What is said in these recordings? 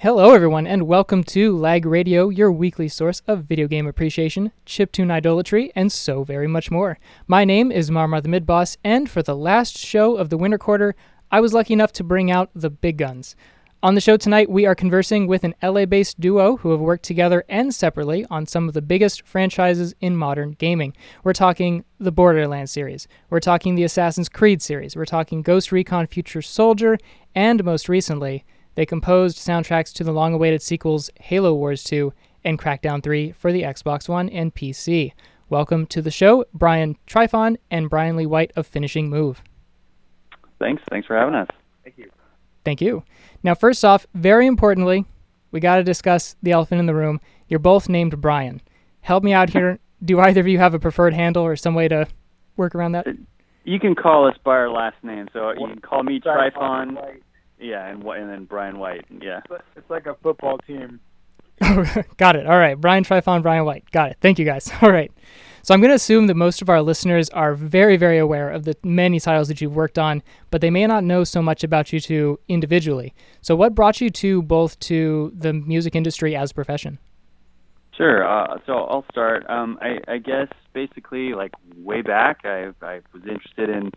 Hello, everyone, and welcome to Lag Radio, your weekly source of video game appreciation, chiptune idolatry, and so very much more. My name is Marmar the Midboss, and for the last show of the winter quarter, I was lucky enough to bring out the big guns. On the show tonight, we are conversing with an LA based duo who have worked together and separately on some of the biggest franchises in modern gaming. We're talking the Borderlands series, we're talking the Assassin's Creed series, we're talking Ghost Recon Future Soldier, and most recently, they composed soundtracks to the long awaited sequels Halo Wars 2 and Crackdown 3 for the Xbox One and PC. Welcome to the show, Brian Trifon and Brian Lee White of Finishing Move. Thanks. Thanks for having us. Thank you. Thank you. Now, first off, very importantly, we got to discuss the elephant in the room. You're both named Brian. Help me out here. Do either of you have a preferred handle or some way to work around that? You can call us by our last name, so you can call me Trifon Trifon. White. Yeah, and Wh- and then Brian White. Yeah. It's like- It's like a football team. Got it. All right. Brian Trifon, Brian White. Got it. Thank you guys. All right. So I'm going to assume that most of our listeners are very, very aware of the many titles that you've worked on, but they may not know so much about you two individually. So what brought you to both to the music industry as a profession? Sure. Uh, so I'll start. Um, I, I guess basically, like way back, I I was interested in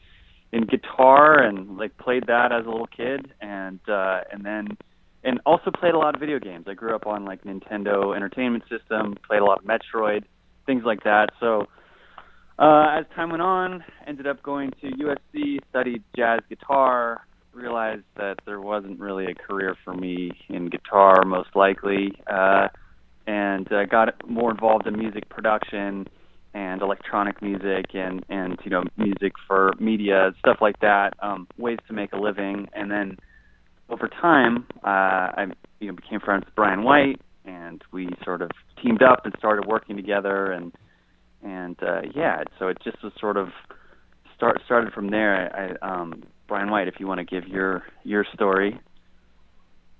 in guitar and like played that as a little kid, and uh, and then and also played a lot of video games. I grew up on like Nintendo Entertainment System, played a lot of Metroid, things like that. So uh, as time went on, ended up going to USC, studied jazz guitar, realized that there wasn't really a career for me in guitar, most likely, uh, and uh, got more involved in music production and electronic music and and you know music for media stuff like that, um, ways to make a living, and then over time, uh, I you know became friends with Brian White, and we sort of teamed up and started working together, and and uh, yeah, so it just was sort of start started from there. I, um, Brian White, if you want to give your your story.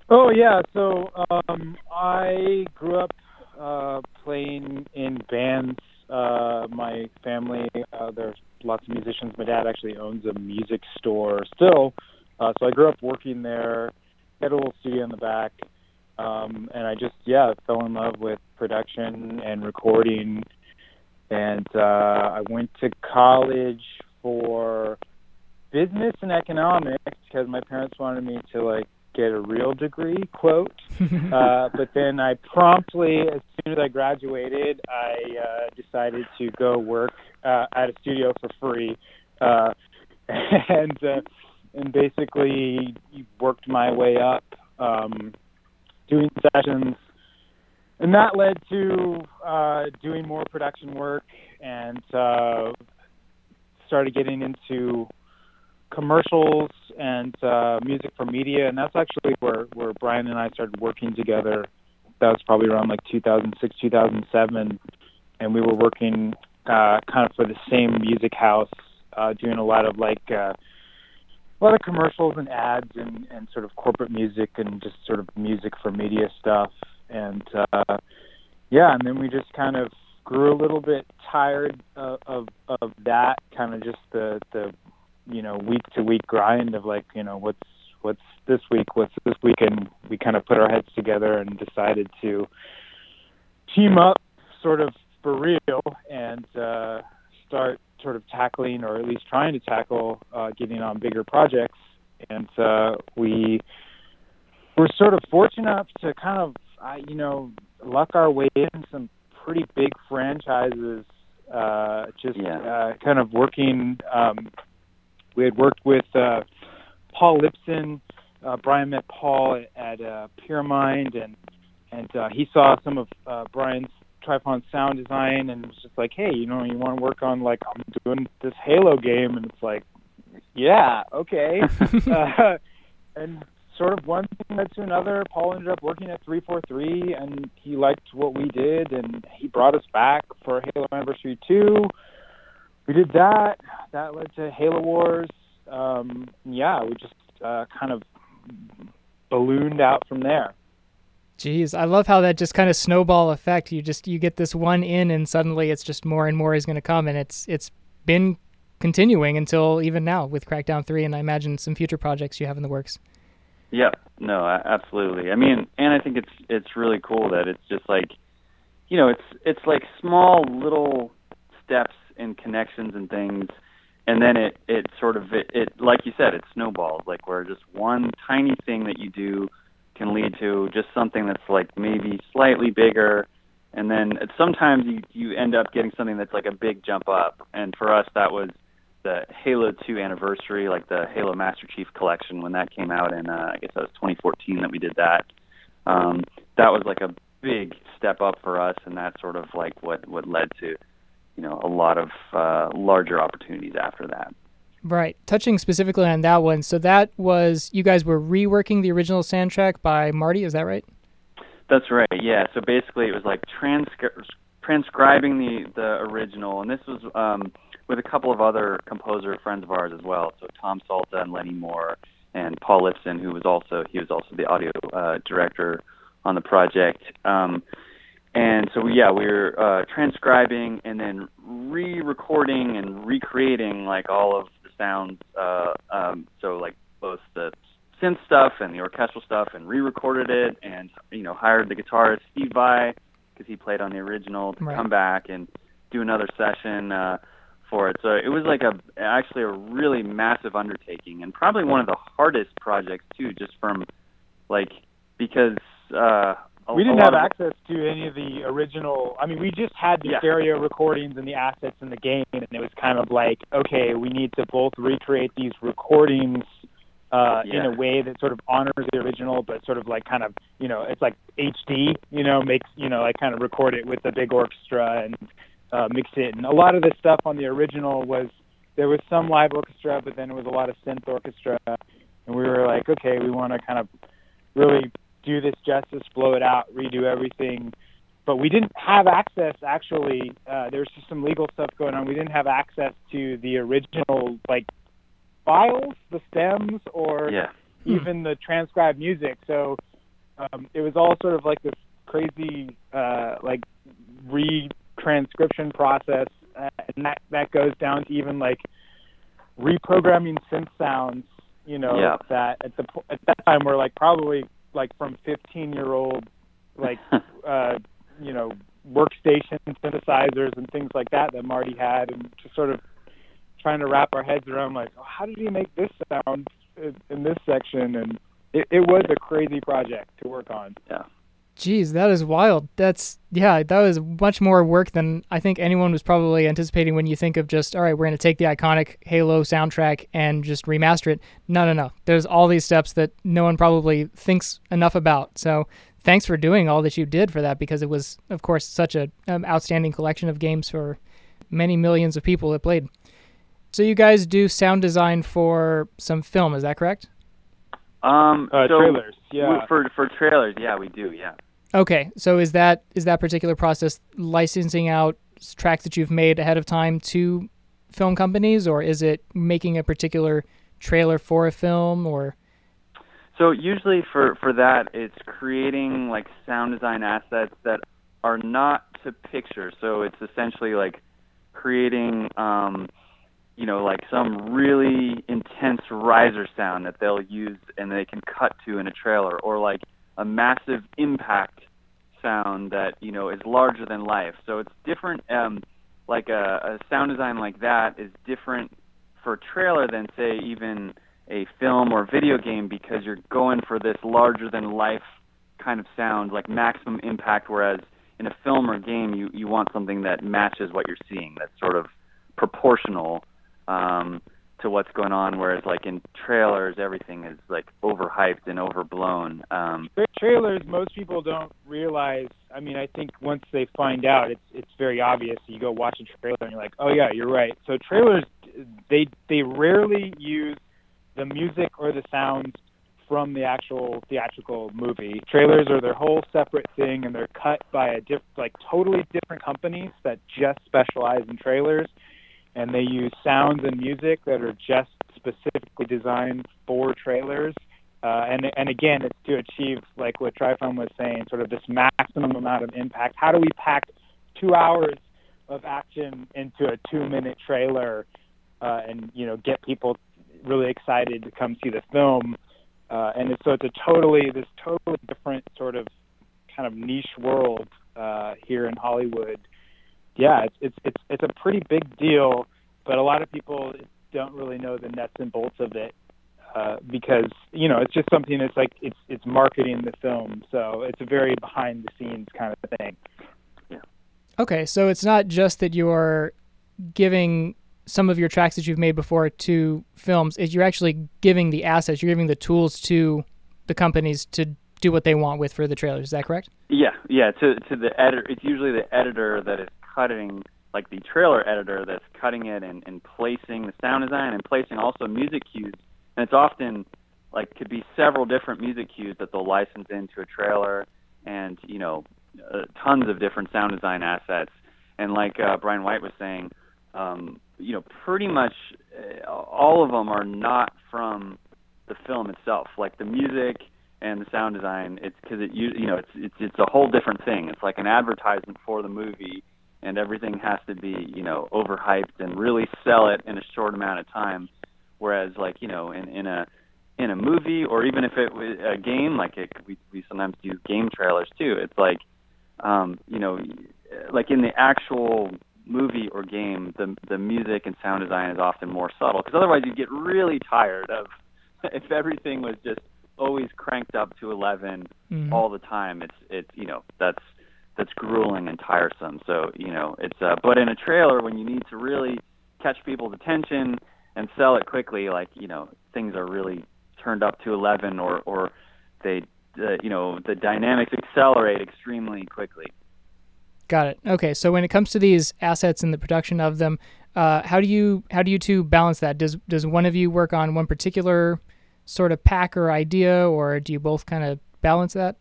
Oh yeah, so um, I grew up uh, playing in bands. Uh, my family, uh, there's lots of musicians. My dad actually owns a music store still, uh, so I grew up working there. Had a little studio in the back, um, and I just yeah fell in love with production and recording. And uh, I went to college for business and economics because my parents wanted me to like get a real degree quote. Uh, but then I promptly, as soon as I graduated, I uh, decided to go work uh, at a studio for free, uh, and uh, and basically worked my way up, um, doing sessions, and that led to uh, doing more production work and uh, started getting into commercials and uh, music for media, and that's actually where where Brian and I started working together. That was probably around like 2006, 2007, and we were working uh, kind of for the same music house, uh, doing a lot of like uh, a lot of commercials and ads and and sort of corporate music and just sort of music for media stuff. And uh, yeah, and then we just kind of grew a little bit tired of of, of that kind of just the the you know week to week grind of like you know what's what's this week what's this week and we kind of put our heads together and decided to team up sort of for real and uh start sort of tackling or at least trying to tackle uh getting on bigger projects and uh we were sort of fortunate enough to kind of uh, you know luck our way in some pretty big franchises uh just Yeah. uh kind of working um we had worked with uh, Paul Lipson. Uh, Brian met Paul at, at uh, Pyramind, and and uh, he saw some of uh, Brian's Tripod sound design, and was just like, hey, you know, you want to work on like I'm doing this Halo game, and it's like, yeah, okay, uh, and sort of one thing led to another. Paul ended up working at 343, and he liked what we did, and he brought us back for Halo Anniversary 2 we did that. That led to Halo Wars. Um, yeah, we just uh, kind of ballooned out from there. Jeez, I love how that just kind of snowball effect. You just you get this one in, and suddenly it's just more and more is going to come, and it's it's been continuing until even now with Crackdown Three, and I imagine some future projects you have in the works. Yeah, no, absolutely. I mean, and I think it's it's really cool that it's just like, you know, it's it's like small little steps and connections and things, and then it it sort of it, it like you said, it snowballs. Like where just one tiny thing that you do can lead to just something that's like maybe slightly bigger, and then sometimes you you end up getting something that's like a big jump up. And for us, that was the Halo 2 anniversary, like the Halo Master Chief Collection, when that came out in, uh, I guess that was 2014 that we did that. Um, that was like a big step up for us, and that's sort of like what what led to, you know, a lot of uh, larger opportunities after that. Right. Touching specifically on that one, so that was you guys were reworking the original soundtrack by Marty, is that right? That's right. Yeah. So basically, it was like transcri- transcribing the the original, and this was. Um, with a couple of other composer friends of ours as well. So Tom Salta and Lenny Moore and Paul Lipson, who was also he was also the audio uh, director on the project. Um, and so yeah, we were uh, transcribing and then re-recording and recreating like all of the sounds. Uh, um, so like both the synth stuff and the orchestral stuff, and re-recorded it, and you know hired the guitarist Steve Vai because he played on the original to right. come back and do another session. Uh, for it. So it was like a actually a really massive undertaking and probably one of the hardest projects too, just from like because uh, a, we didn't have access to any of the original. I mean, we just had the yeah. stereo recordings and the assets in the game, and it was kind of like, okay, we need to both recreate these recordings. Uh, yeah. in a way that sort of honors the original, but sort of like kind of, you know, it's like HD, you know, makes, you know, like kind of record it with the big orchestra and uh, mix it. And a lot of the stuff on the original was there was some live orchestra, but then it was a lot of synth orchestra. And we were like, okay, we want to kind of really do this justice, blow it out, redo everything. But we didn't have access. Actually, uh, there was just some legal stuff going on. We didn't have access to the original like files, the stems, or yeah. even the transcribed music. So um, it was all sort of like this crazy, uh, like re transcription process, uh, and that that goes down to even like reprogramming synth sounds. You know yeah. that at the at that time we're like probably like from 15 year old like uh, you know workstation synthesizers and things like that that Marty had, and just sort of trying to wrap our heads around like oh, how did he make this sound in this section and it, it was a crazy project to work on. Yeah. Geez, that is wild. That's yeah, that was much more work than I think anyone was probably anticipating when you think of just all right, we're going to take the iconic Halo soundtrack and just remaster it. No, no, no. There's all these steps that no one probably thinks enough about. So, thanks for doing all that you did for that because it was of course such a um, outstanding collection of games for many millions of people that played. So, you guys do sound design for some film, is that correct? Um, uh, so trailers, yeah. For for trailers, yeah, we do, yeah. Okay, so is that is that particular process licensing out tracks that you've made ahead of time to film companies, or is it making a particular trailer for a film, or? So usually for for that, it's creating like sound design assets that are not to picture. So it's essentially like creating, um, you know, like some really intense riser sound that they'll use and they can cut to in a trailer, or like a massive impact sound that you know is larger than life. So it's different. Um, like a, a sound design like that is different for a trailer than say even a film or video game because you're going for this larger than life kind of sound, like maximum impact. Whereas in a film or game, you you want something that matches what you're seeing, that's sort of proportional. Um, to what's going on. Whereas like in trailers, everything is like overhyped and overblown. Um, trailers, most people don't realize. I mean, I think once they find out, it's it's very obvious. You go watch a trailer and you're like, oh yeah, you're right. So trailers, they they rarely use the music or the sounds from the actual theatrical movie. Trailers are their whole separate thing, and they're cut by a diff- like totally different companies that just specialize in trailers and they use sounds and music that are just specifically designed for trailers. Uh, and and again, it's to achieve like what Trifon was saying, sort of this maximum amount of impact. How do we pack two hours of action into a two-minute trailer, uh, and you know get people really excited to come see the film? uh, and it's, so it's a totally this totally different sort of kind of niche world uh, here in Hollywood. Yeah, it's it's it's it's a pretty big deal, but a lot of people don't really know the nuts and bolts of it uh, because you know it's just something that's like it's it's marketing the film, so it's a very behind the scenes kind of thing. Yeah. Okay, so it's not just that you're giving some of your tracks that you've made before to films. Is you're actually giving the assets, you're giving the tools to the companies to do what they want with for the trailers. Is that correct? Yeah, yeah. To to the editor, it's usually the editor that is cutting like the trailer editor that's cutting it and, and placing the sound design and placing also music cues. And it's often like could be several different music cues that they'll license into a trailer and, you know, uh, tons of different sound design assets. And like uh, Brian White was saying, um, you know, pretty much uh, all of them are not from the film itself. Like the music and the sound design, it's because it you know it's it's it's a whole different thing. It's like an advertisement for the movie and everything has to be you know overhyped and really sell it in a short amount of time. Whereas like you know in in a in a movie or even if it was a game like it we we sometimes do game trailers too. It's like um you know like in the actual movie or game the the music and sound design is often more subtle because otherwise you get really tired of if everything was just always cranked up to 11 Mhm. all the time. It's it's you know that's that's grueling and tiresome. So you know, it's uh, but in a trailer when you need to really catch people's attention and sell it quickly, like you know, things are really turned up to 11, or or they, uh, you know, the dynamics accelerate extremely quickly. Got it. Okay, so when it comes to these assets and the production of them, uh, how do you how do you two balance that? Does does one of you work on one particular sort of pack or idea, or do you both kind of balance that?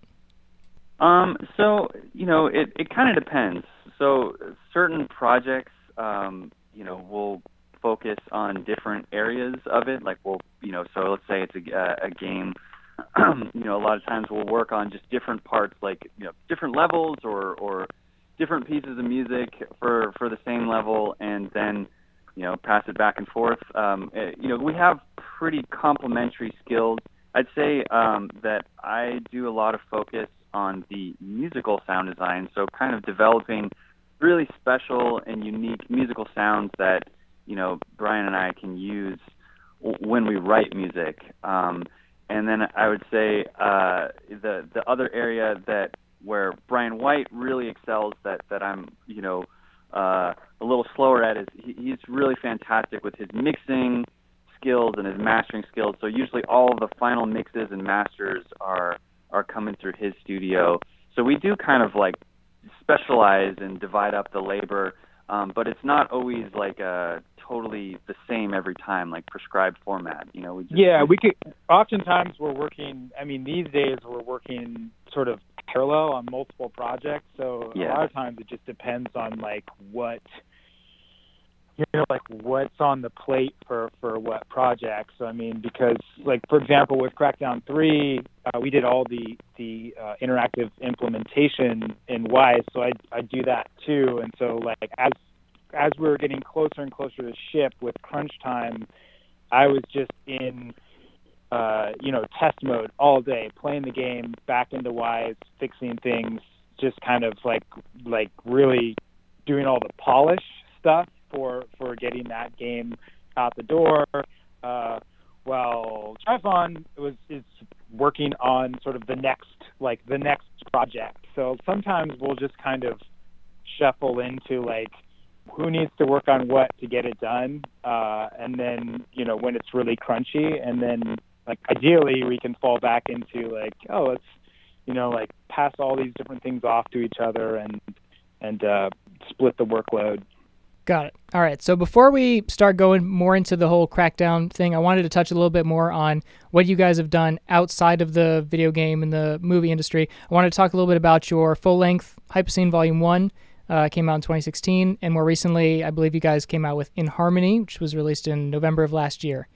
Um, so you know, it it kind of depends. So certain projects, um, you know, will focus on different areas of it. Like we'll, you know, so let's say it's a, a game. you know, a lot of times we'll work on just different parts, like you know, different levels or or different pieces of music for for the same level, and then you know pass it back and forth. Um, eh, you know, we have pretty complementary skills. I'd say um, that I do a lot of focus on the musical sound design, so kind of developing really special and unique musical sounds that you know Brian and I can use when we write music. Um, and then I would say uh, the the other area that where Brian White really excels that that I'm you know uh, a little slower at is he, he's really fantastic with his mixing skills and his mastering skills. So usually all the final mixes and masters are are coming through his studio. So we do kind of like specialize and divide up the labor, um, but it's not always like a totally the same every time, like prescribed format. You know, we just, Yeah, we could. Oftentimes, we're working. I mean, these days we're working sort of parallel on multiple projects. So Yeah. a lot of times it just depends on like what you know, like what's on the plate for for what projects I mean, because like for example, with Crackdown Three, uh, we did all the the uh, interactive implementation in Wwise. So I I do that too. And so like as as we were getting closer and closer to ship with crunch time, I was just in uh, you know, test mode all day, playing the game, back into Wwise, fixing things, just kind of like like really doing all the polish stuff for for getting that game out the door. Uh, well, Trifon was is working on sort of the next like the next project. So sometimes we'll just kind of shuffle into like who needs to work on what to get it done, uh, and then you know when it's really crunchy, and then like ideally we can fall back into like oh let's you know like pass all these different things off to each other and and uh, split the workload. Got it. All right. So before we start going more into the whole crackdown thing, I wanted to touch a little bit more on what you guys have done outside of the video game and the movie industry. I wanted to talk a little bit about your full length Hype Scene Volume 1. Uh, came out in 2016. And more recently, I believe you guys came out with In Harmony, which was released in November of last year.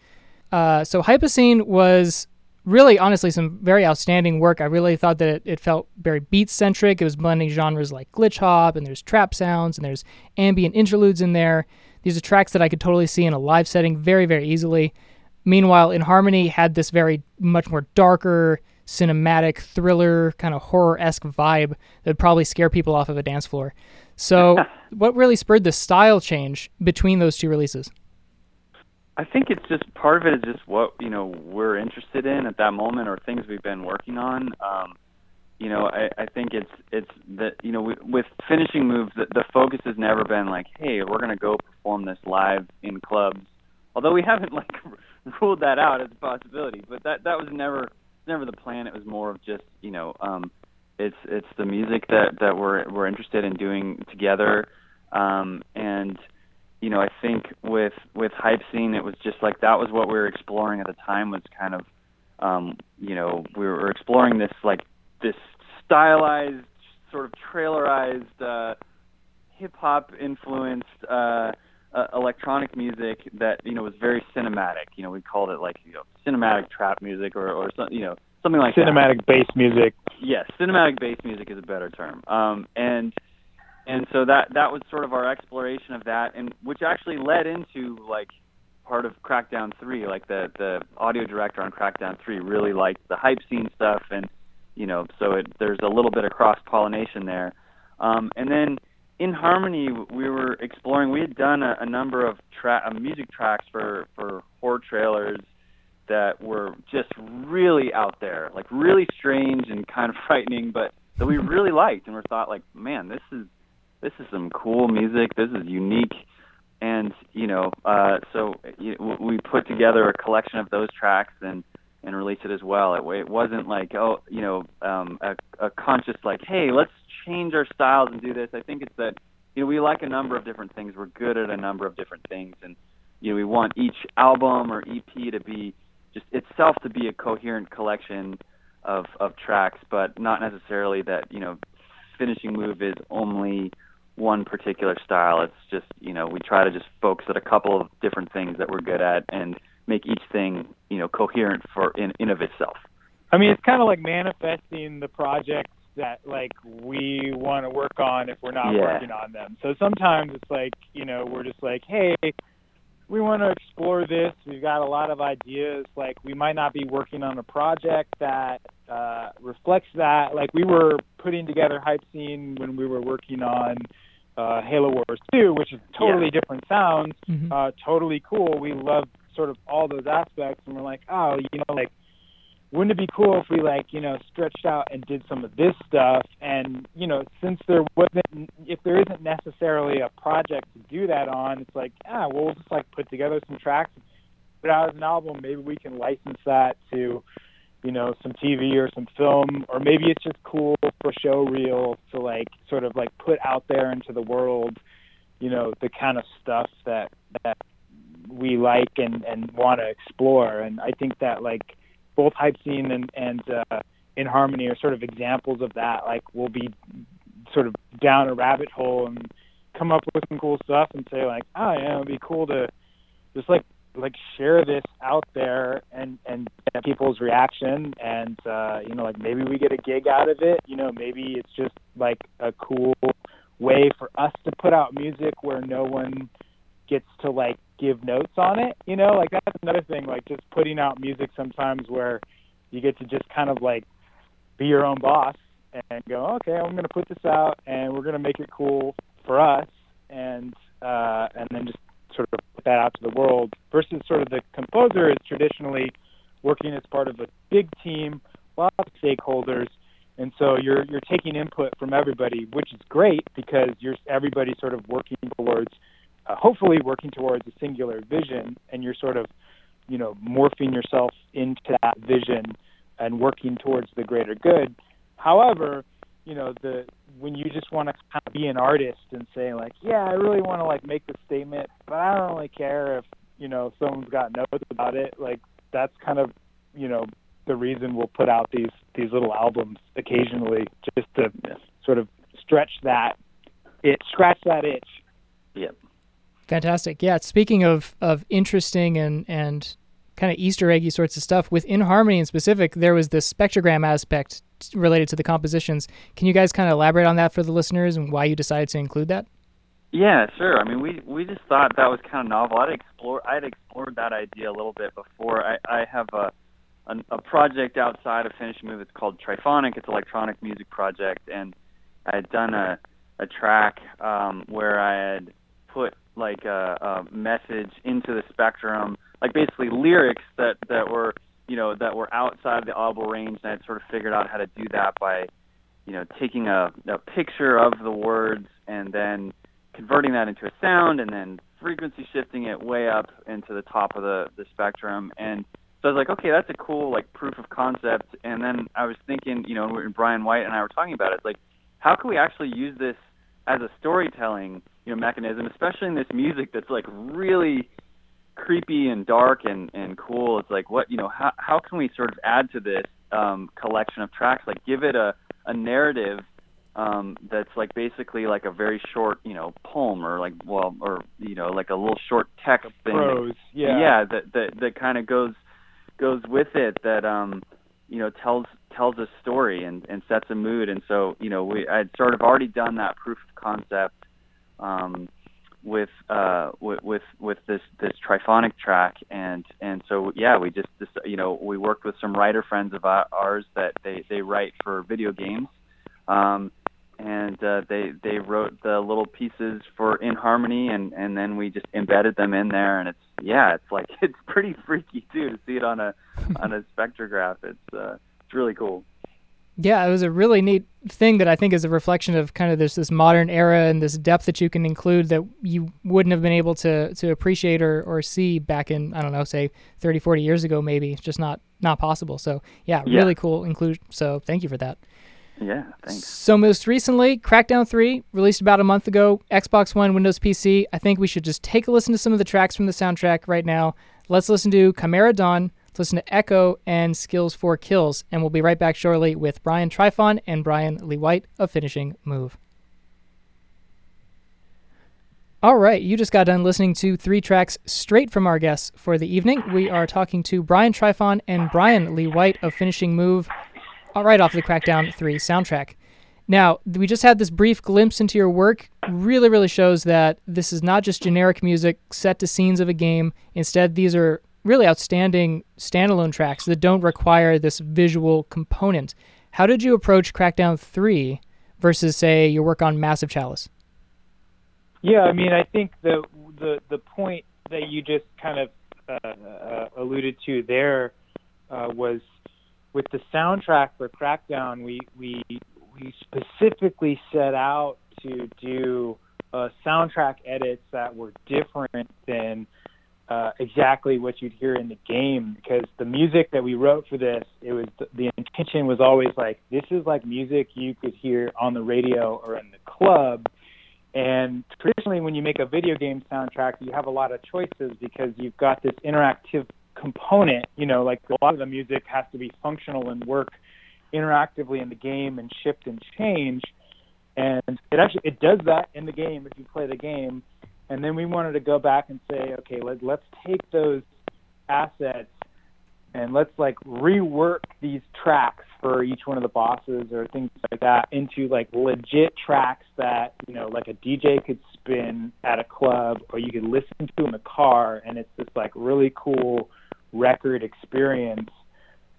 Uh, so Hype Scene was really, honestly, some very outstanding work. I really thought that it, it felt very beat centric. It was blending genres like glitch hop, and there's trap sounds, and there's ambient interludes in there. These are tracks that I could totally see in a live setting very, very easily. Meanwhile, In Harmony had this very much more darker, cinematic, thriller, kind of horror esque vibe that would probably scare people off of a dance floor. So, what really spurred the style change between those two releases? I think it's just part of it is just what you know we're interested in at that moment or things we've been working on. Um, you know, I, I think it's it's that you know we, with finishing moves, the, the focus has never been like, hey, we're gonna go perform this live in clubs. Although we haven't like ruled that out as a possibility, but that that was never never the plan. It was more of just you know, um, it's it's the music that that we're we're interested in doing together, um, and you know, I think with with hype scene, it was just like that was what we were exploring at the time was kind of, um, you know, we were exploring this like this stylized sort of trailerized uh, hip hop influenced uh, uh, electronic music that you know was very cinematic. You know, we called it like you know cinematic trap music or or some, you know something like cinematic that. bass music. Yes, cinematic bass music is a better term. Um, and and so that that was sort of our exploration of that, and which actually led into like part of Crackdown Three. Like the the audio director on Crackdown Three really liked the hype scene stuff, and you know, so it, there's a little bit of cross pollination there. Um, and then in harmony, we were exploring. We had done a, a number of tra- uh, music tracks for for horror trailers that were just really out there, like really strange and kind of frightening, but that we really liked, and we thought like, man, this is this is some cool music. This is unique, and you know, uh, so we put together a collection of those tracks and and release it as well. It, it wasn't like oh you know um, a, a conscious like hey let's change our styles and do this. I think it's that you know we like a number of different things. We're good at a number of different things, and you know we want each album or EP to be just itself to be a coherent collection of of tracks, but not necessarily that you know finishing move is only one particular style. It's just you know we try to just focus at a couple of different things that we're good at and make each thing you know coherent for in in of itself. I mean, it's kind of like manifesting the projects that like we want to work on if we're not yeah. working on them. So sometimes it's like you know we're just like, hey, we want to explore this. We've got a lot of ideas. Like we might not be working on a project that uh, reflects that. Like we were putting together hype scene when we were working on uh, Halo Wars 2, which is totally yeah. different sounds, mm-hmm. uh, totally cool. We love sort of all those aspects, and we're like, oh, you know, like, wouldn't it be cool if we like, you know, stretched out and did some of this stuff? And you know, since there wasn't, if there isn't necessarily a project to do that on, it's like, ah, well, we'll just like put together some tracks, put out as an album. Maybe we can license that to you know, some TV or some film, or maybe it's just cool for show reel to like sort of like put out there into the world, you know, the kind of stuff that that we like and and want to explore. And I think that like both hype scene and and uh, in harmony are sort of examples of that. Like we'll be sort of down a rabbit hole and come up with some cool stuff and say like, oh yeah, it'd be cool to just like like share this out there and and get people's reaction and uh you know like maybe we get a gig out of it you know maybe it's just like a cool way for us to put out music where no one gets to like give notes on it you know? Like that's another thing like just putting out music sometimes where you get to just kind of like be your own boss and go okay i'm going to put this out and we're going to make it cool for us and uh and then just sort of put that out to the world versus sort of the composer is traditionally working as part of a big team, lots of stakeholders, and so you're you're taking input from everybody, which is great because you're everybody sort of working towards, uh, hopefully working towards a singular vision, and you're sort of, you know, morphing yourself into that vision and working towards the greater good. However, you know the when you just want to kind of be an artist and say like, yeah, I really want to like make the statement, but I don't really care if you know someone's got notes about it. Like that's kind of you know the reason we'll put out these these little albums occasionally just to sort of stretch that it scratch that itch. Yep. Fantastic. Yeah. Speaking of of interesting and and kind of Easter eggy sorts of stuff within Harmony in specific, there was this spectrogram aspect related to the compositions. Can you guys kind of elaborate on that for the listeners and why you decided to include that? Yeah, sure. I mean, we we just thought that was kind of novel. I'd explore I'd explored that idea a little bit before. I I have a a, a project outside of Finishing Move. It's called Trifonic. It's an electronic music project, and I had done a a track um, where I had put like a, a message into the spectrum, like basically lyrics that that were you know that were outside the audible range, and I'd sort of figured out how to do that by you know taking a, a picture of the words and then converting that into a sound and then frequency shifting it way up into the top of the, the spectrum. And so I was like, okay, that's a cool like proof of concept. And then I was thinking, you know, and Brian White and I were talking about it, like, how can we actually use this as a storytelling, you know, mechanism, especially in this music that's like really creepy and dark and and cool. It's like what you know, how how can we sort of add to this um, collection of tracks? Like give it a a narrative um, that's like basically like a very short, you know, poem or like well, or you know, like a little short text thing. Prose, yeah. Yeah, that that that kind of goes goes with it. That um, you know, tells tells a story and and sets a mood. And so you know, we I'd sort of already done that proof of concept. Um, with uh with with with this this Trifonic track and and so yeah we just, just you know we worked with some writer friends of ours that they they write for video games um and uh, they they wrote the little pieces for in harmony and and then we just embedded them in there and it's yeah it's like it's pretty freaky too to see it on a on a spectrograph it's uh really cool yeah it was a really neat thing that i think is a reflection of kind of this this modern era and this depth that you can include that you wouldn't have been able to to appreciate or or see back in i don't know say 30 40 years ago maybe it's just not not possible so yeah, yeah. really cool include so thank you for that yeah, thanks. So most recently, Crackdown 3 released about a month ago, Xbox One, Windows PC. I think we should just take a listen to some of the tracks from the soundtrack right now. Let's listen to Chimera Dawn, let's listen to Echo and Skills for Kills, and we'll be right back shortly with Brian Trifon and Brian Lee White of Finishing Move. All right, you just got done listening to three tracks straight from our guests for the evening. We are talking to Brian Trifon and Brian Lee White of Finishing Move uh, right off the Crackdown 3 soundtrack. Now, we just had this brief glimpse into your work. Really, really shows that this is not just generic music set to scenes of a game. Instead, these are really outstanding standalone tracks that don't require this visual component. How did you approach Crackdown 3 versus, say, your work on Massive Chalice? Yeah, I mean, I think the the the point that you just kind of uh, uh, alluded to there uh, was with the soundtrack for Crackdown, we we we specifically set out to do uh, soundtrack edits that were different than uh, exactly what you'd hear in the game because the music that we wrote for this, it was the intention was always like this is like music you could hear on the radio or in the club. And traditionally, when you make a video game soundtrack, you have a lot of choices because you've got this interactive component. You know, like a lot of the music has to be functional and work interactively in the game and shift and change. And it actually it does that in the game if you play the game. And then we wanted to go back and say, okay, let, let's take those assets and let's like rework these tracks for each one of the bosses or things like that into like legit tracks that you know like a DJ could spin at a club or you could listen to in the car and it's this like really cool record experience.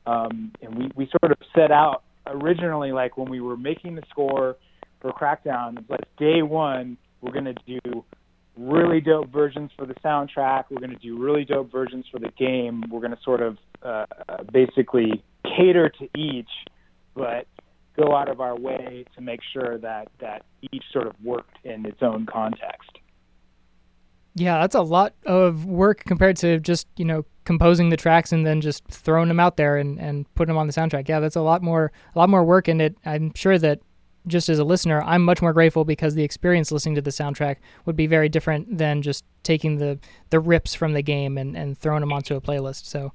Um, and we, we sort of set out originally, like when we were making the score for Crackdown, like day one, we're going to do really dope versions for the soundtrack. We're going to do really dope versions for the game. We're going to sort of uh, basically cater to each, but go out of our way to make sure that that each sort of worked in its own context. Yeah, that's a lot of work compared to just, you know, composing the tracks and then just throwing them out there and, and putting them on the soundtrack. Yeah, that's a lot more a lot more work and it I'm sure that just as a listener, I'm much more grateful because the experience listening to the soundtrack would be very different than just taking the the rips from the game and, and throwing them onto a playlist. So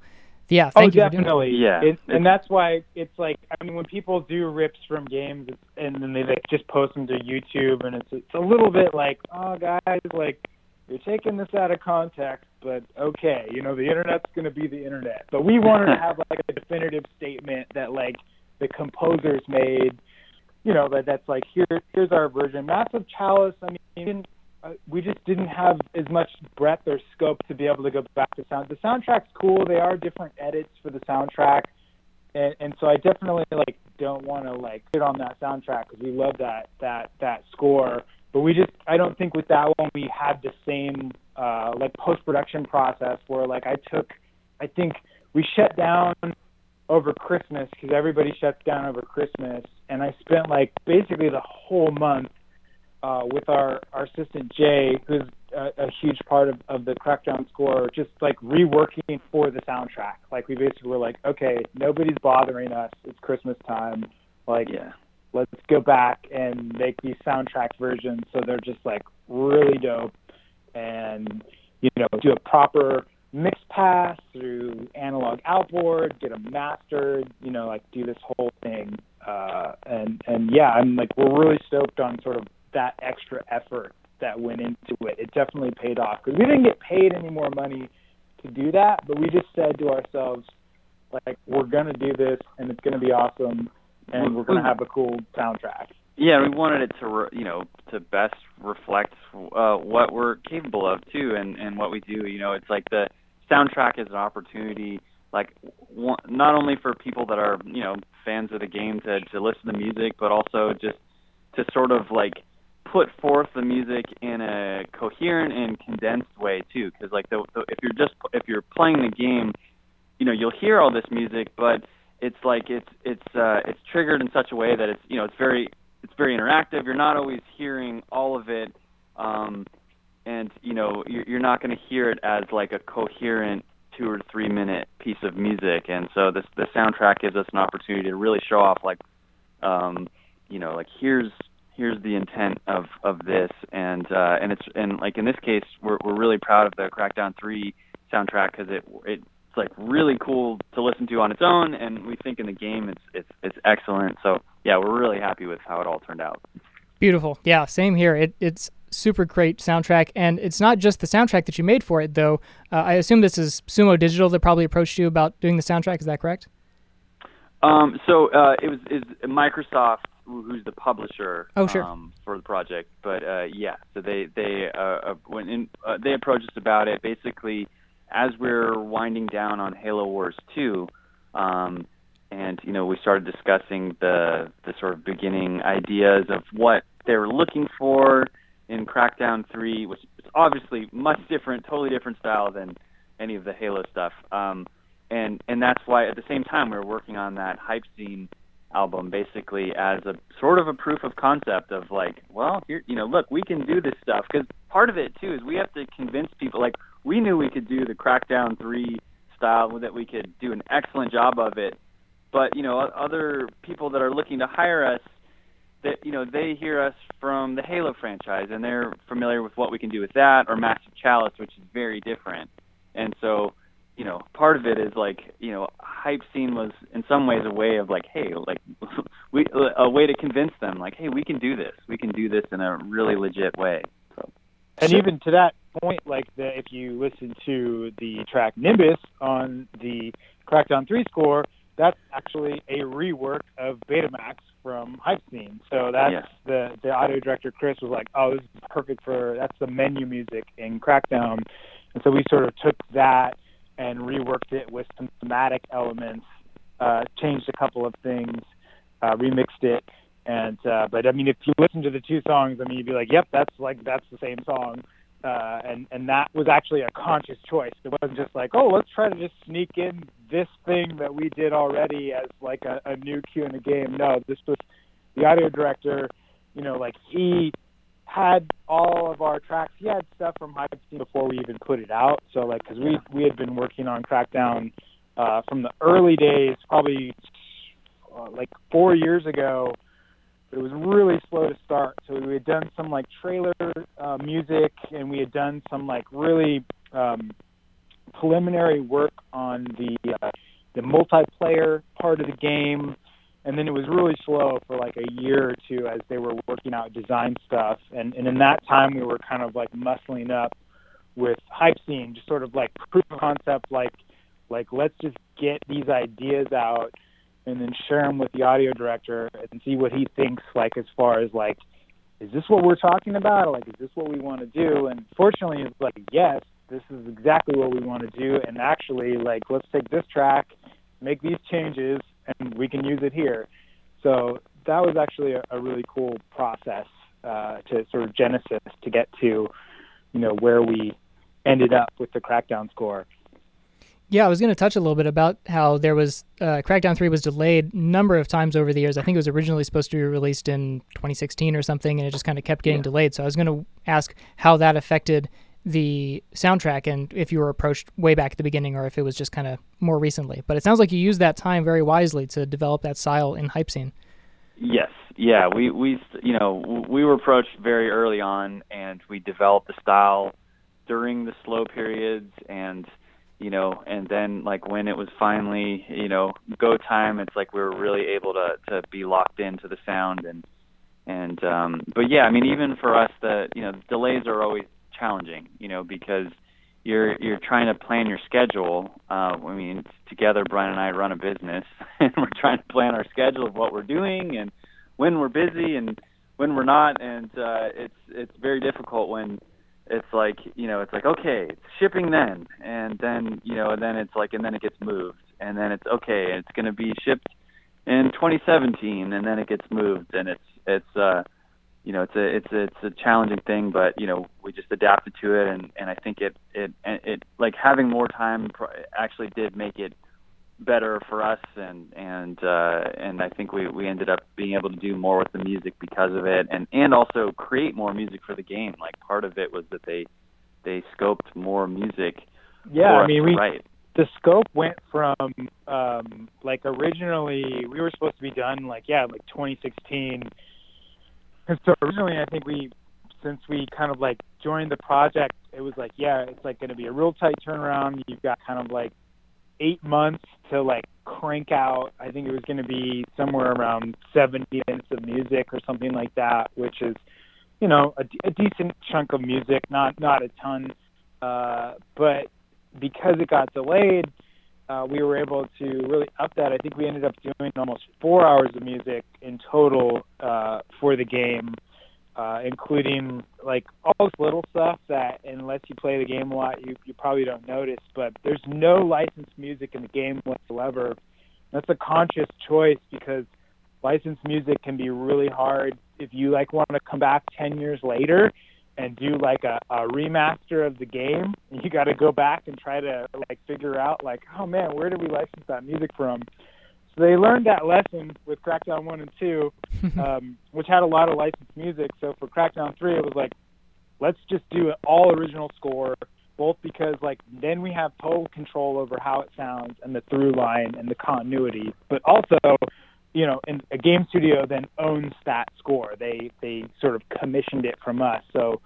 yeah, oh, thank oh, definitely. Yeah, it, and that's why it's like I mean when people do rips from games and then they like, just post them to YouTube and it's it's a little bit like oh guys like you're taking this out of context, but okay, you know, the internet's going to be the internet. But we wanted to have like a definitive statement that like the composers made, you know, that that's like here here's our version. Massive Chalice, I mean, uh, we just didn't have as much breadth or scope to be able to go back to sound. The soundtrack's cool. They are different edits for the soundtrack, and and so I definitely like don't want to like sit on that soundtrack because we love that that that score. But we just I don't think with that one we had the same uh, like post production process where like I took I think we shut down over Christmas because everybody shuts down over Christmas, and I spent like basically the whole month uh, with our, our assistant Jay, who's a, a huge part of, of the Crackdown score, just like reworking for the soundtrack. Like we basically were like, okay, nobody's bothering us. It's Christmas time. Like, Yeah. let's go back and make these soundtrack versions so they're just like really dope and you know do a proper mix pass through analog outboard get them mastered you know like do this whole thing. Uh and and yeah i'm like we're really stoked on sort of that extra effort that went into it. It definitely paid off because we didn't get paid any more money to do that but we just said to ourselves like we're gonna do this and it's gonna be awesome and we're gonna have a cool soundtrack. Yeah, we wanted it to, re- you know, to best reflect uh, what we're capable of too, and and what we do. You know, it's like the soundtrack is an opportunity, like one, not only for people that are, you know, fans of the game to to listen to music, but also just to sort of like put forth the music in a coherent and condensed way too. Because like the, the if you're just if you're playing the game, you know, you'll hear all this music, but it's like it's it's uh it's triggered in such a way that it's you know it's very it's very interactive. You're not always hearing all of it, um, and you know you're, not going to hear it as like a coherent two or three minute piece of music. And so this the soundtrack gives us an opportunity to really show off like, um, you know, like here's here's the intent of of this, and uh, and it's and like in this case we're we're really proud of the Crackdown Three soundtrack because it it it's like really cool to listen to on its own, and we think in the game it's it's it's excellent. So yeah, we're really happy with how it all turned out. Beautiful. Yeah, same here. It, it's super great soundtrack, and it's not just the soundtrack that you made for it, though. Uh, I assume this is Sumo Digital that probably approached you about doing the soundtrack. Is that correct? Um, so uh, it was is Microsoft who's the publisher Oh, sure. um, for the project, but uh, yeah, so they they uh, uh, when in, uh, they approached us about it basically as we're winding down on Halo Wars 2, um, and you know we started discussing the the sort of beginning ideas of what they were looking for in Crackdown 3, which is obviously much different, totally different style than any of the Halo stuff. Um, and and that's why at the same time we were working on that hype scene album basically as a sort of a proof of concept of like well here you know look we can do this stuff because part of it too is we have to convince people like we knew we could do the crackdown 3 style that we could do an excellent job of it but you know other people that are looking to hire us that you know they hear us from the Halo franchise and they're familiar with what we can do with that or Massive Chalice which is very different and so you know, part of it is like, you know, hype scene was in some ways a way of like, hey, like we a way to convince them like, hey, we can do this. We can do this in a really legit way. So And even to that point, like the, if you listen to the track Nimbus on the Crackdown 3 score, that's actually a rework of Betamax from Hype Scene. So that's Yeah. the the audio director Chris was like, oh, this is perfect for that's the menu music in Crackdown, and so we sort of took that and reworked it with some thematic elements, uh, changed a couple of things, uh, remixed it, and uh, but I mean, if you listen to the two songs, I mean, you'd be like, yep, that's like that's the same song. Uh, and and that was actually a conscious choice. It wasn't just like, oh, let's try to just sneak in this thing that we did already as like a, a new cue in the game. No, this was the audio director. You know, like he had all of our tracks. He had stuff from Hype Scene before we even put it out. So like, because we we had been working on Crackdown uh, from the early days, probably uh, like four years ago. But it was really slow to start. So we had done some like trailer uh, music, and we had done some like really um, preliminary work on the uh, the multiplayer part of the game. And then it was really slow for like a year or two as they were working out design stuff. And and in that time we were kind of like muscling up with hype scene just sort of like proof of concept like like let's just get these ideas out and then share them with the audio director and see what he thinks like as far as like is this what we're talking about? Like, is this what we want to do? And fortunately, it's like, yes, this is exactly what we want to do. And actually, like, let's take this track, make these changes, and we can use it here. So that was actually a, a really cool process uh, to sort of genesis to get to, you know, where we ended up with the Crackdown score. Yeah, I was going to touch a little bit about how there was uh, Crackdown 3 was delayed number of times over the years. I think it was originally supposed to be released in 2016 or something, and it just kind of kept getting yeah. delayed. So I was going to ask how that affected the soundtrack and if you were approached way back at the beginning or if it was just kind of more recently. But it sounds like you used that time very wisely to develop that style in hype scene. Yes, yeah, we we you know we were approached very early on, and we developed the style during the slow periods and you know, and then like when it was finally, you know, go time, it's like we were really able to to be locked into the sound and and um but yeah, I mean even for us the you know, delays are always challenging, you know, because you're you're trying to plan your schedule. Uh I mean, together Brian and I run a business and we're trying to plan our schedule of what we're doing and when we're busy and when we're not and uh it's it's very difficult when it's like you know it's like okay it's shipping then. And then you know and then it's like and then it gets moved. And then it's okay it's going to be shipped in 2017 and then it gets moved. And it's it's uh you know it's a it's a, it's a challenging thing but you know we just adapted to it. And and I think it it it like having more time actually did make it better for us and and uh and I think we we ended up being able to do more with the music because of it and and also create more music for the game. Like part of it was that they they scoped more music yeah I mean we write. the scope went from um like originally we were supposed to be done like yeah like 2016 and so originally I think we since we kind of like joined the project it was like yeah it's like going to be a real tight turnaround. You've got kind of like eight months to like crank out. I think it was going to be somewhere around 70 minutes of music or something like that, which is, you know, a, a decent chunk of music, not not a ton. Uh, but because it got delayed, uh, we were able to really up that. I think we ended up doing almost four hours of music in total uh, for the game uh, including like all this little stuff that unless you play the game a lot, you you probably don't notice. But there's no licensed music in the game whatsoever. That's a conscious choice because licensed music can be really hard if you like want to come back 10 years later and do like a, a remaster of the game you got to go back and try to like figure out like oh man where did we license that music from so they learned that lesson with Crackdown One and Two, um, which had a lot of licensed music. So for Crackdown Three, it was like, let's just do an all original score, both because like then we have total control over how it sounds and the through line and the continuity, but also, you know, and a game studio then owns that score. They they sort of commissioned it from us. So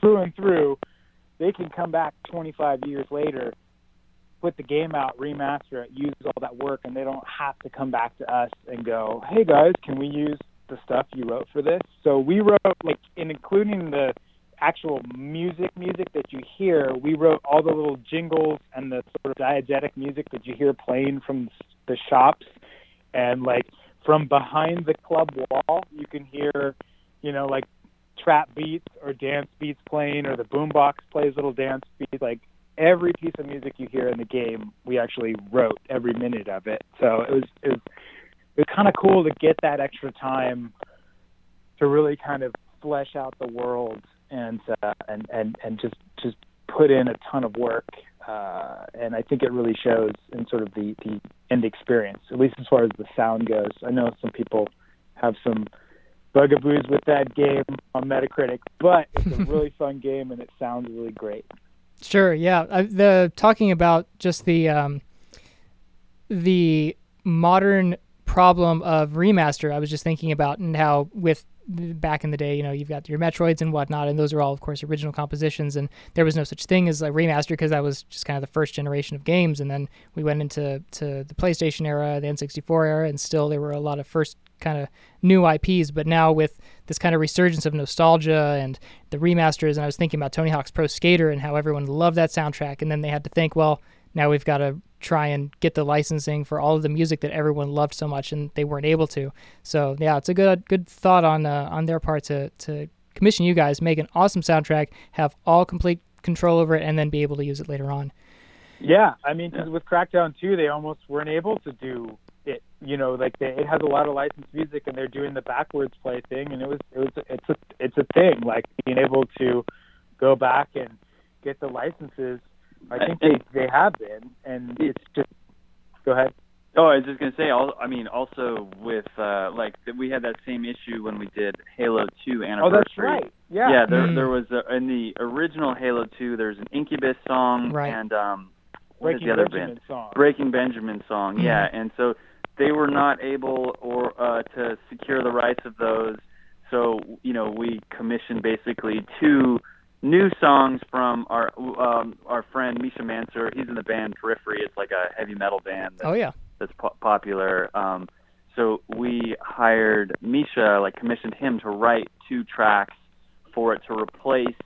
through and through, they can come back 25 years later put the game out, remaster it, use all that work, and they don't have to come back to us and go, "Hey guys, can we use the stuff you wrote for this?" So we wrote like, in including the actual music, music that you hear, we wrote all the little jingles and the sort of diegetic music that you hear playing from the shops, and like from behind the club wall, you can hear, you know, like trap beats or dance beats playing, or the boombox plays little dance beats, like every piece of music you hear in the game, we actually wrote every minute of it. So it was it was, it was kind of cool to get that extra time to really kind of flesh out the world and uh, and and and just just put in a ton of work. Uh, and I think it really shows in sort of the the end experience, at least as far as the sound goes. I know some people have some bugaboos with that game on Metacritic, but it's a really fun game and it sounds really great. Sure. Yeah. The talking about just the um, the modern problem of remaster. I was just thinking about and how with back in the day, you know, you've got your Metroids and whatnot, and those are all, of course, original compositions. And there was no such thing as a remaster because that was just kind of the first generation of games. And then we went into to the PlayStation era, the N64 era, and still there were a lot of first kind of new IPs. But now with this kind of resurgence of nostalgia and the remasters, and I was thinking about Tony Hawk's Pro Skater and how everyone loved that soundtrack, and then they had to think, well, now we've got to try and get the licensing for all of the music that everyone loved so much, and they weren't able to. So yeah, it's a good good thought on uh, on their part to to commission you guys, make an awesome soundtrack, have all complete control over it, and then be able to use it later on. Yeah, I mean, cause with Crackdown 2, they almost weren't able to do it. You know, like they, it has a lot of licensed music, and they're doing the backwards play thing, and it was it was it's a it's a thing. Like being able to go back and get the licenses. I think they they have been, and it's just. Go ahead. Oh, I was just gonna say. I mean, also with uh, like we had that same issue when we did Halo 2 anniversary. Oh, that's right. Yeah. Yeah. There, Mm. there was a, in the original Halo 2. There's an Incubus song Right. and um, what is Breaking the other Benjamin band? song. Breaking Benjamin song. Mhm. Yeah, and so they were not able or uh, to secure the rights of those. So you know, we commissioned basically two new songs from our um, our friend Misha Mansour. He's in the band Periphery. It's like a heavy metal band. That's Oh yeah. that's po- popular. Um, so we hired Misha, like commissioned him to write two tracks for it to replace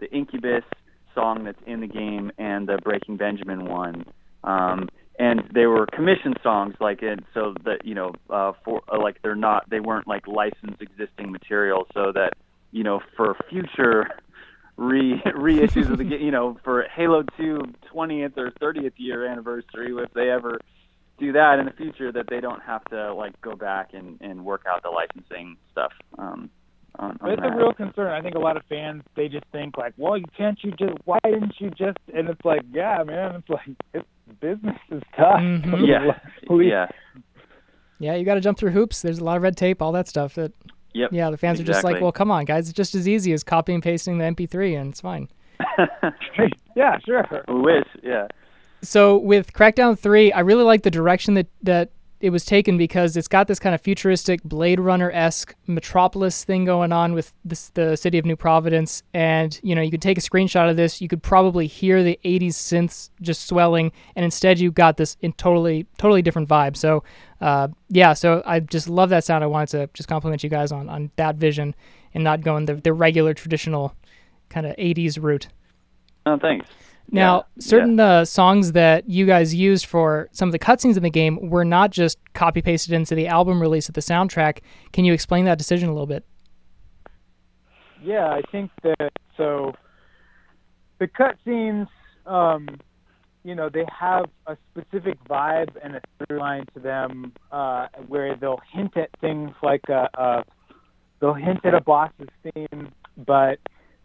the Incubus song that's in the game and the Breaking Benjamin one. Um, and they were commissioned songs, like it, so that you know, uh, for uh, like they're not, they weren't like licensed existing material, so that you know, for future re reissues of the game, you know, for Halo 2 20th or 30th year anniversary, if they ever do that in the future, that they don't have to like go back and and work out the licensing stuff. Um, on, on It's that. a real concern. I think a lot of fans they just think like, well, you can't you just why didn't you just? And it's like, yeah, man, it's like it's business is tough. Mhm. yeah, yeah, Yeah, you got to jump through hoops. There's a lot of red tape, all that stuff. That yep. yeah, the fans are just like, well, come on, guys, it's just as easy as copying and pasting the MP3, and it's fine. yeah, sure. we wish, yeah. So with Crackdown 3, I really like the direction that that it was taken because it's got this kind of futuristic Blade Runner esque Metropolis thing going on with this, the city of New Providence, and you know you could take a screenshot of this, you could probably hear the 80s synths just swelling, and instead you got this in totally totally different vibe. So uh, yeah, so I just love that sound. I wanted to just compliment you guys on on that vision and not going the the regular traditional kind of 80s route. Oh, thanks. Now, Yeah, certain uh, songs that you guys used for some of the cutscenes in the game were not just copy pasted into the album release of the soundtrack. Can you explain that decision a little bit? Yeah, I think that so. The cutscenes, um, you know, they have a specific vibe and a through line to them, uh, where they'll hint at things like a, a they'll hint at a boss's theme, but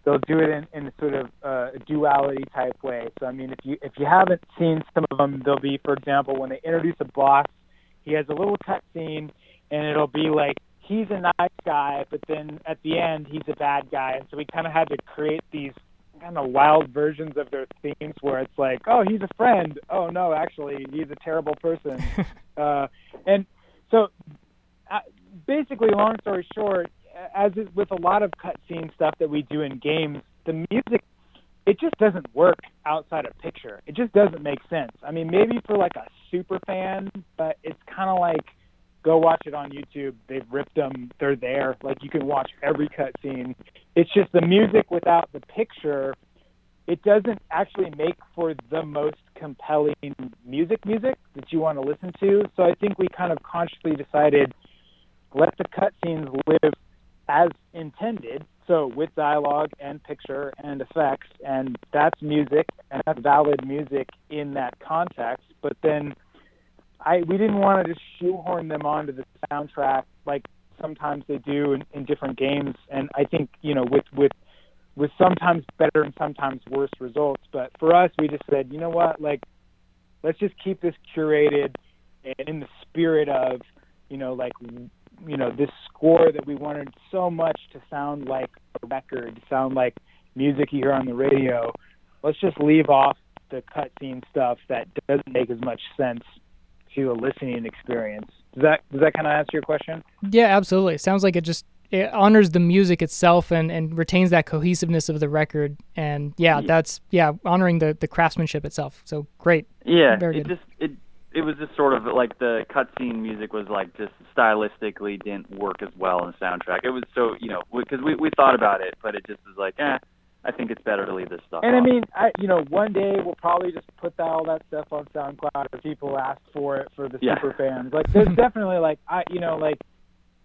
they'll do it in, in a sort of uh, duality type way. So I mean, if you if you haven't seen some of them, they'll be, for example, when they introduce a boss, he has a little cutscene, and it'll be like he's a nice guy, but then at the end he's a bad guy, and so we kind of had to create these kind of wild versions of their themes where it's like, oh, he's a friend. Oh no, actually, he's a terrible person. uh, and so, uh, basically, long story short, as is with a lot of cutscene stuff that we do in games, the music it just doesn't work outside a picture. It just doesn't make sense. I mean, maybe for like a super fan, but it's kind of like go watch it on YouTube. They've ripped them. They're there. Like you can watch every cutscene. It's just the music without the picture. It doesn't actually make for the most compelling music music that you want to listen to. So I think we kind of consciously decided let the cutscenes live as intended. So with dialogue and picture and effects, and that's music and that's valid music in that context. But then I we didn't want to just shoehorn them onto the soundtrack like sometimes they do in, in different games. And I think you know with with with sometimes better and sometimes worse results. But for us, we just said, you know what, like let's just keep this curated and in the spirit of you know like you know this score that we wanted so much to sound like a record, sound like music you hear on the radio. Let's just leave off the cutscene stuff that doesn't make as much sense to a listening experience. Does that does that kind of answer your question? Yeah, absolutely. It sounds like it just it honors the music itself and, and retains that cohesiveness of the record. And yeah, Yeah. that's yeah honoring the the craftsmanship itself. So great. Yeah, Very it just it it was just sort of like the cutscene music was like just stylistically didn't work as well in the soundtrack. It was so you know because we we thought about it, but it just was like eh. I think it's better to leave this stuff. And I mean, I you know, one day we'll probably just put that, all that stuff on SoundCloud if people ask for it for the Yeah. super fans. Like, there's definitely like I, you know, like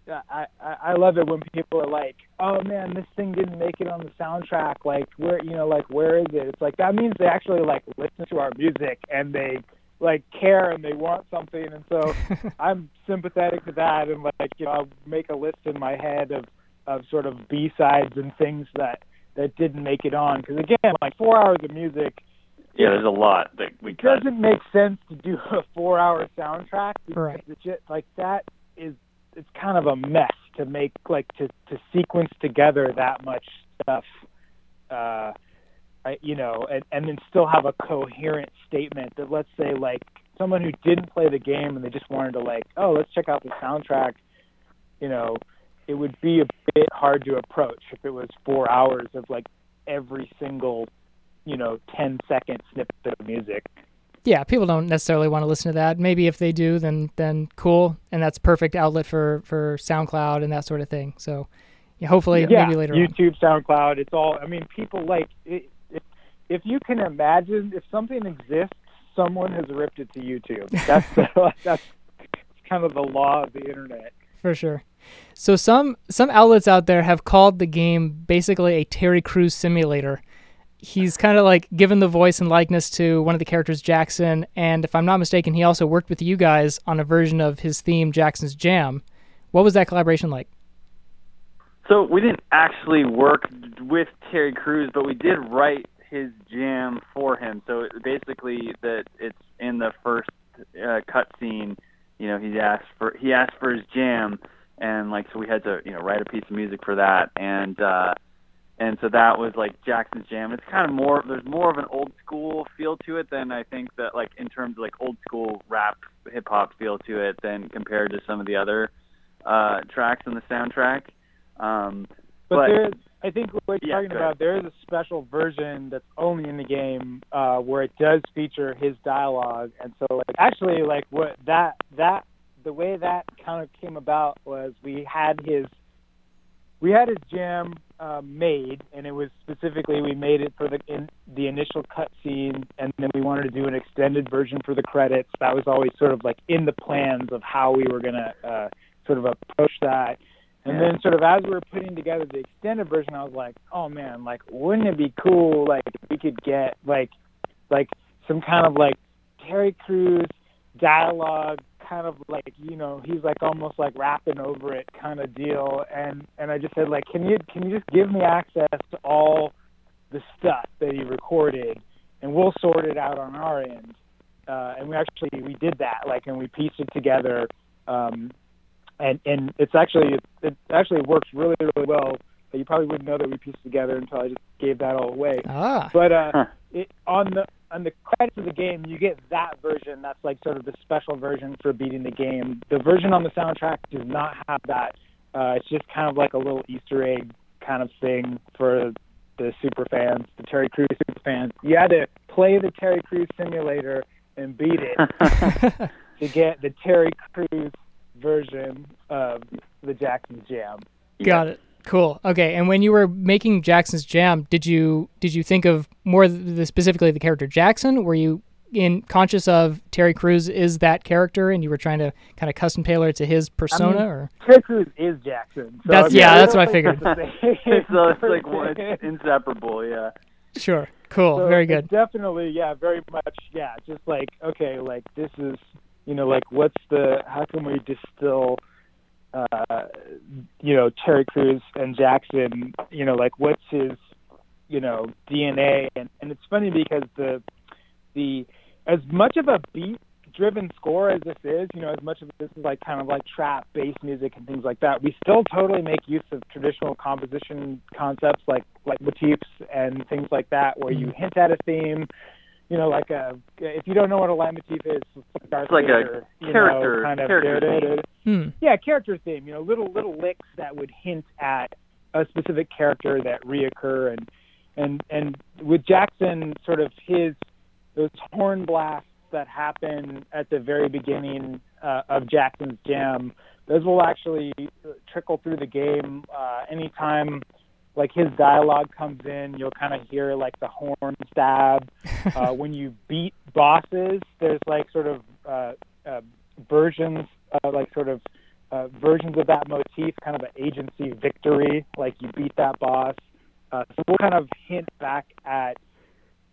I, I I love it when people are like, "Oh man, this thing didn't make it on the soundtrack. Like, where you know, like where is it?" It's like that means they actually like listen to our music and they like care and they want something. And so I'm sympathetic to that, and like you know, I'll make a list in my head of of sort of B sides and things that that didn't make it on. Because again, like four hours of music. Yeah, there's a lot that we It cut. doesn't make sense to do a four-hour soundtrack because Right. it's just, like that is it's kind of a mess to make like to to sequence together that much stuff. Uh, I, you know, and, and then still have a coherent statement that let's say like someone who didn't play the game and they just wanted to like, oh, let's check out the soundtrack. You know, it would be a bit hard to approach if it was four hours of like every single, you know, 10 second snippet of music. Yeah, people don't necessarily want to listen to that. Maybe if they do, then then cool, and that's perfect outlet for for SoundCloud and that sort of thing. So, yeah, hopefully yeah, maybe later on. YouTube, SoundCloud, it's all. I mean, people like it, if you can imagine if something exists, someone has ripped it to YouTube. That's the, that's kind of the law of the internet. For sure. So some some outlets out there have called the game basically a Terry Crews simulator. He's kind of like given the voice and likeness to one of the characters, Jackson, and if I'm not mistaken, he also worked with you guys on a version of his theme, Jackson's Jam. What was that collaboration like? So we didn't actually work with Terry Crews, but we did write his jam for him. So basically, that it's in the first uh, cut scene. You know, he asked for he asked for his jam, and like so we had to you know write a piece of music for that, and uh, and so that was like Jackson's jam. It's kind of more there's more of an old school feel to it than I think that like in terms of like old school rap hip hop feel to it than compared to some of the other uh, tracks on the soundtrack. Um, But, But- there, I think what you're Yeah, talking about, there is a special version that's only in the game uh, where it does feature his dialogue, and so like actually like what that that the way that kind of came about was we had his we had his jam uh, made, and it was specifically we made it for the in the initial cut scene, and then we wanted to do an extended version for the credits. That was always sort of like in the plans of how we were gonna uh, sort of approach that. And then sort of as we were putting together the extended version, I was like, oh man, like wouldn't it be cool like if we could get like like some kind of like Terry Crews dialogue kind of like you know he's like almost like rapping over it kind of deal. And and I just said like can you can you just give me access to all the stuff that he recorded and we'll sort it out on our end? Uh and we actually we did that like and we pieced it together um and and it's actually it actually works really really well but you probably wouldn't know that we pieced it together until I just gave that all away Ah, but uh, Huh. it, on the on the credits of the game, you get that version. That's like sort of the special version for beating the game. The version on the soundtrack does not have that. Uh, it's just kind of like a little Easter egg kind of thing for the super fans, the Terry Crews super fans. You had to play the Terry Crews simulator and beat it to get the Terry Crews version of the Jackson Jam. got it. Cool. Okay. And when you were making Jackson's Jam, did you did you think of more the, specifically the character Jackson? Were you in conscious of Terry Crews is that character, and you were trying to kind of custom tailor it to his persona, or Terry Crews is Jackson. So, That's- I mean, yeah, that's what I figured. it's so it's like one, person. it's inseparable. Yeah. sure, cool, So very good. Definitely, yeah, very much, yeah. Just like okay, like this is, you know, like what's the? How can we distill, uh, you know, Terry Crews and Jackson? You know, like what's his, you know, DNA? And and it's funny because the, the, as much of a beat driven score as this is, you know, as much of this is like kind of like trap bass music and things like that, we still totally make use of traditional composition concepts like like motifs and things like that, where you hint at a theme. You know, like a if you don't know what a leitmotif is, it's Darth It's like a Vader, you character- know, kind of character Hmm. yeah, character theme. You know, little little licks that would hint at a specific character that reoccur, and and and with Jackson, sort of his those horn blasts that happen at the very beginning uh, of Jackson's Jam, those will actually trickle through the game. Uh, anytime like his dialogue comes in, you'll kind of hear like the horn stab. uh, when you beat bosses, there's like sort of uh, uh, versions, uh, like sort of uh, versions of that motif, kind of an agency victory, like you beat that boss. Uh, so we'll kind of hint back at,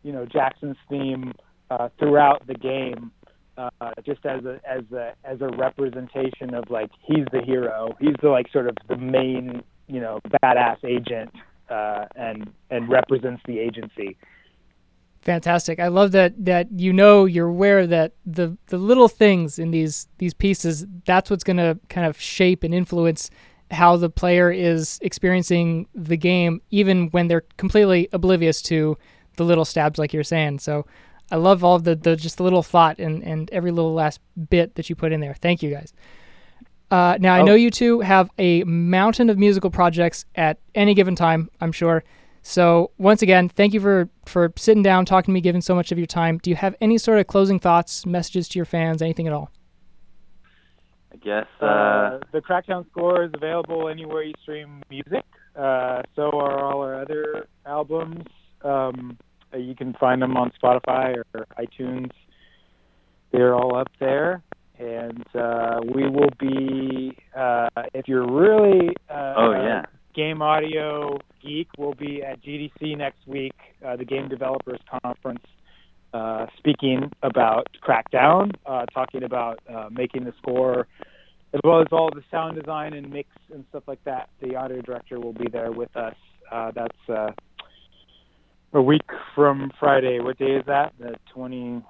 you know, Jackson's theme uh, throughout the game, uh, just as a as a as a representation of like he's the hero, he's the like sort of the main, you know, badass agent, uh, and and represents the agency. Fantastic. I love that that you know you're aware that the the little things in these these pieces that's what's going to kind of shape and influence how the player is experiencing the game even when they're completely oblivious to the little stabs like you're saying. So I love all the, the just the little thought and, and every little last bit that you put in there. Thank you guys. Uh, now I Oh. know you two have a mountain of musical projects at any given time, I'm sure. So once again, thank you for for sitting down, talking to me, giving so much of your time. Do you have any sort of closing thoughts, messages to your fans, anything at all? I guess. Uh, Uh, the Crackdown score is available anywhere you stream music. Uh, so are all our other albums. Um, you can find them on Spotify or iTunes. They're all up there. And uh, we will be, uh, if you're really uh, oh yeah. game audio geek, we'll be at GDC next week, uh, the Game Developers Conference, uh, speaking about Crackdown, uh, talking about uh, making the score, as well as all the sound design and mix and stuff like that. The audio director will be there with us. Uh, that's uh, a week from Friday. What day is that? The 20.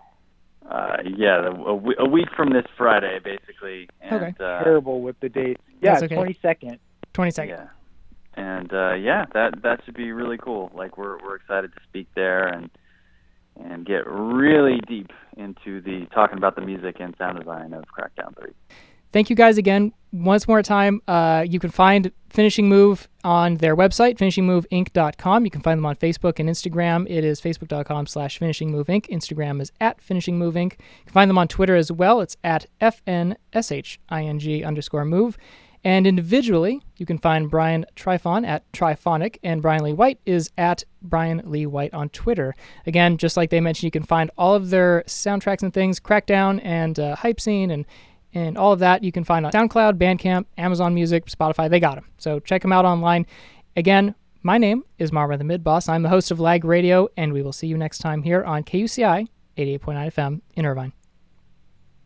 Uh, yeah, the, a, w- a week from this Friday, basically. And, Okay. Uh, terrible with the dates. Yeah, That's okay. 22nd. Yeah. And uh, yeah, that that should be really cool. Like we're we're excited to speak there and and get really deep into the talking about the music and sound design of Crackdown 3. Thank you guys again. Once more time, uh, you can find Finishing Move on their website, finishingmoveinc.com. You can find them on Facebook and Instagram. It is facebook.com slash finishingmoveinc. Instagram is at finishingmoveinc. You can find them on Twitter as well. It's at FNSHING underscore move. And individually, you can find Brian Trifon at Trifonic, and Brian Lee White is at Brian Lee White on Twitter. Again, just like they mentioned, you can find all of their soundtracks and things, Crackdown and uh, Hype Scene and and all of that you can find on SoundCloud, Bandcamp, Amazon Music, Spotify. They got them. So check them out online. Again, my name is Marmar tha Midboss. I'm the host of Lag Radio, and we will see you next time here on KUCI 88.9 FM in Irvine.